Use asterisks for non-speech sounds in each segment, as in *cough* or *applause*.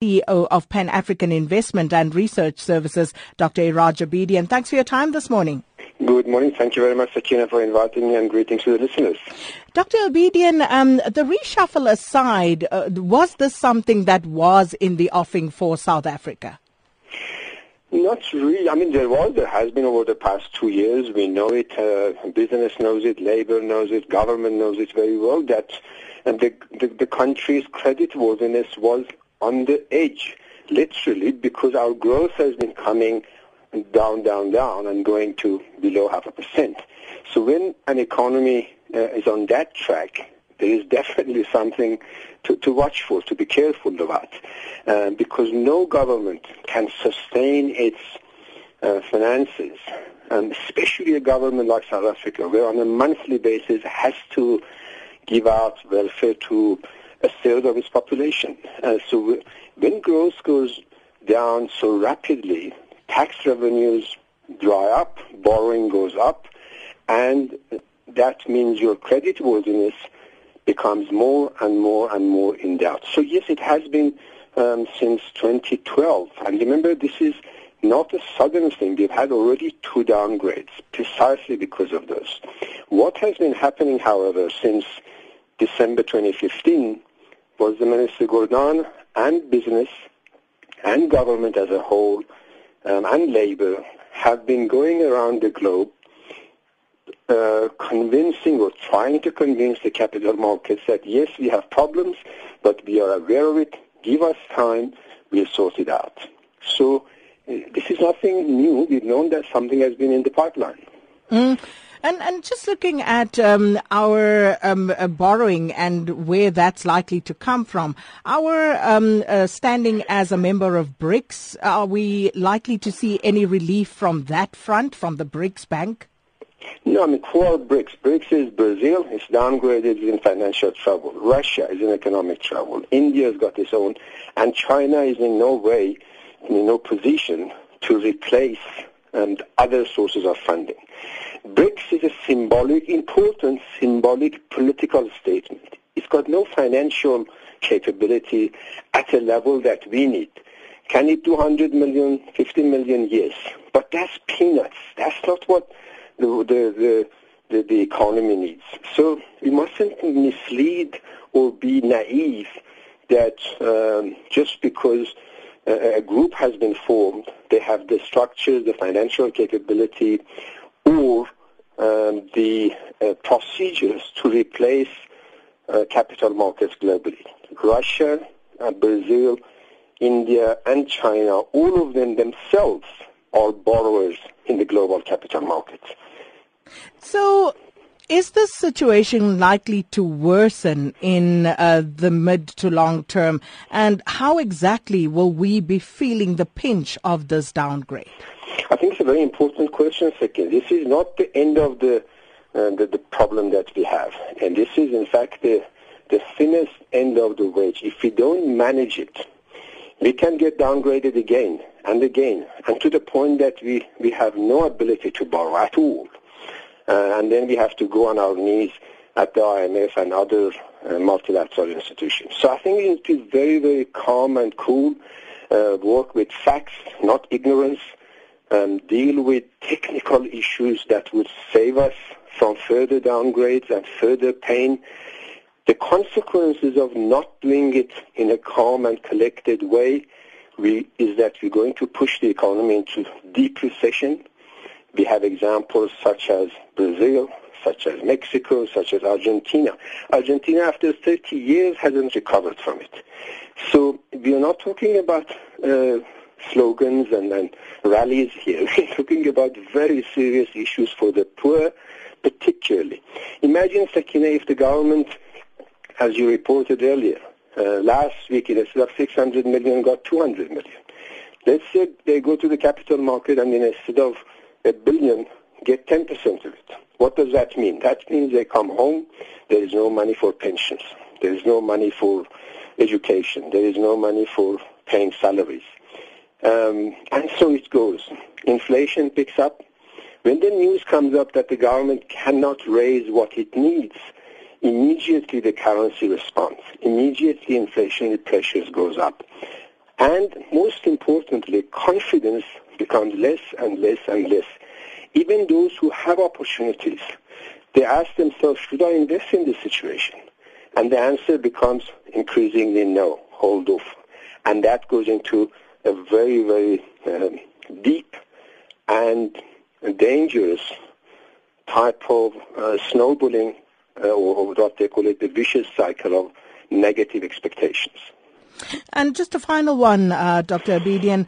CEO of Pan African Investment and Research Services, Dr. Iraj Abedian. Thanks for your time this morning. Good morning. Thank you very much, Sakina, for inviting me and greetings to the listeners. Dr. Abedian, um, the reshuffle aside, uh, was this something that was in the offing for South Africa? Not really. I mean, there was, there has been over the past two years. We know it. Uh, business knows it. Labor knows it. Government knows it very well. That and the, the, the country's creditworthiness was on the edge, literally, because our growth has been coming down, down, down, and going to below half a percent. So when an economy uh, is on that track, there is definitely *laughs* something to, to watch for, to be careful about, uh, because no government can sustain its uh, finances, and especially a government like South Africa, where on a monthly basis has to give out welfare to a third of its population. Uh, so when growth goes down so rapidly, tax revenues dry up, borrowing goes up, and that means your creditworthiness becomes more and more and more in doubt. So yes, it has been um, since 2012. And remember, this is not a sudden thing. We've had already two downgrades precisely because of this. What has been happening, however, since December 2015 was the Minister Gordhan and business and government as a whole um, and labor have been going around the globe uh, convincing or trying to convince the capital markets that yes, we have problems, but we are aware of it. Give us time, we'll sort it out. So uh, this is nothing new. We've known that something has been in the pipeline. Mm. And and just looking at um, our um, uh, borrowing and where that's likely to come from, our um, uh, standing as a member of BRICS, are we likely to see any relief from that front, from the BRICS Bank? No, I mean, for BRICS, BRICS is Brazil, it's downgraded, it's in financial trouble. Russia is in economic trouble. India's got its own. And China is in no way, in no position to replace um, other sources of funding. BRICS is a symbolic, important symbolic political statement. It's got no financial capability at a level that we need. Can it do 100 million, 50 million? Yes. But that's peanuts. That's not what the, the, the, the, economy needs. So we mustn't mislead or be naive that um, just because a, a group has been formed, they have the structure, the financial capability, or um, the uh, procedures to replace uh, capital markets globally. Russia, uh, Brazil, India, and China, all of them themselves are borrowers in the global capital markets. So, is this situation likely to worsen in uh, the mid to long term? And how exactly will we be feeling the pinch of this downgrade? I think it's a very important question, Sakina. This is not the end of the, uh, the, the problem that we have. And this is, in fact, the, the thinnest end of the wedge. If we don't manage it, we can get downgraded again and again, and to the point that we, we have no ability to borrow at all. Uh, and then we have to go on our knees at the IMF and other uh, multilateral institutions. So I think we need to very, very calm and cool, uh, work with facts, not ignorance, um, deal with technical issues that would save us from further downgrades and further pain. The consequences of not doing it in a calm and collected way we, is that we're going to push the economy into deep recession. We have examples such as Brazil, such as Mexico, such as Argentina. Argentina, after 30 years, hasn't recovered from it. So we are not talking about uh, slogans and, and rallies here. We're *laughs* talking about very serious issues for the poor, particularly. Imagine, Sakina, if the government, as you reported earlier, uh, last week instead of 600 million got 200 million. Let's say they go to the capital market and instead of a billion, get 10% of it. What does that mean? That means they come home, there is no money for pensions. There is no money for education. There is no money for paying salaries. Um, and so it goes. Inflation picks up. When the news comes up that the government cannot raise what it needs, immediately the currency responds. Immediately inflationary pressures goes up. And most importantly, confidence becomes less and less and less. Even those who have opportunities, they ask themselves, should I invest in this situation? And the answer becomes increasingly no, hold off. And that goes into very, very um, deep and dangerous type of uh, snowballing, uh, or what they call it, the vicious cycle of negative expectations. And just a final one, uh, Dr. Abedian.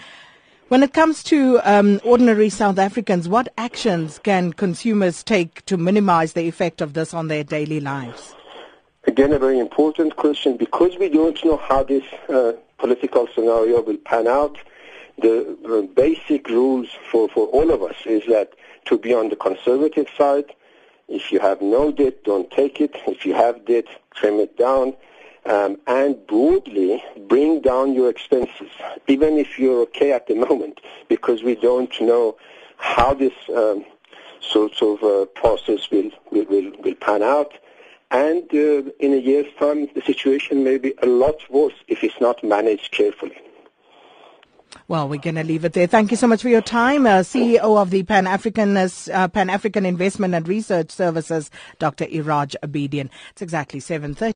When it comes to um, ordinary South Africans, what actions can consumers take to minimize the effect of this on their daily lives? Again, a very important question. Because we don't know how this uh, political scenario will pan out, the, the basic rules for, for all of us is that to be on the conservative side, if you have no debt, don't take it. If you have debt, trim it down. Um, and broadly bring down your expenses, even if you're okay at the *laughs* moment, because we don't know how this um, sort of uh, process will, will, will, will pan out. And uh, in a year's time, the situation may be a lot worse if it's not managed carefully. Well, we're going to leave it there. Thank you so much for your time. Uh, CEO of the Pan African uh, Pan African Investment and Research Services, Dr. Iraj Abedian. It's exactly 7:30.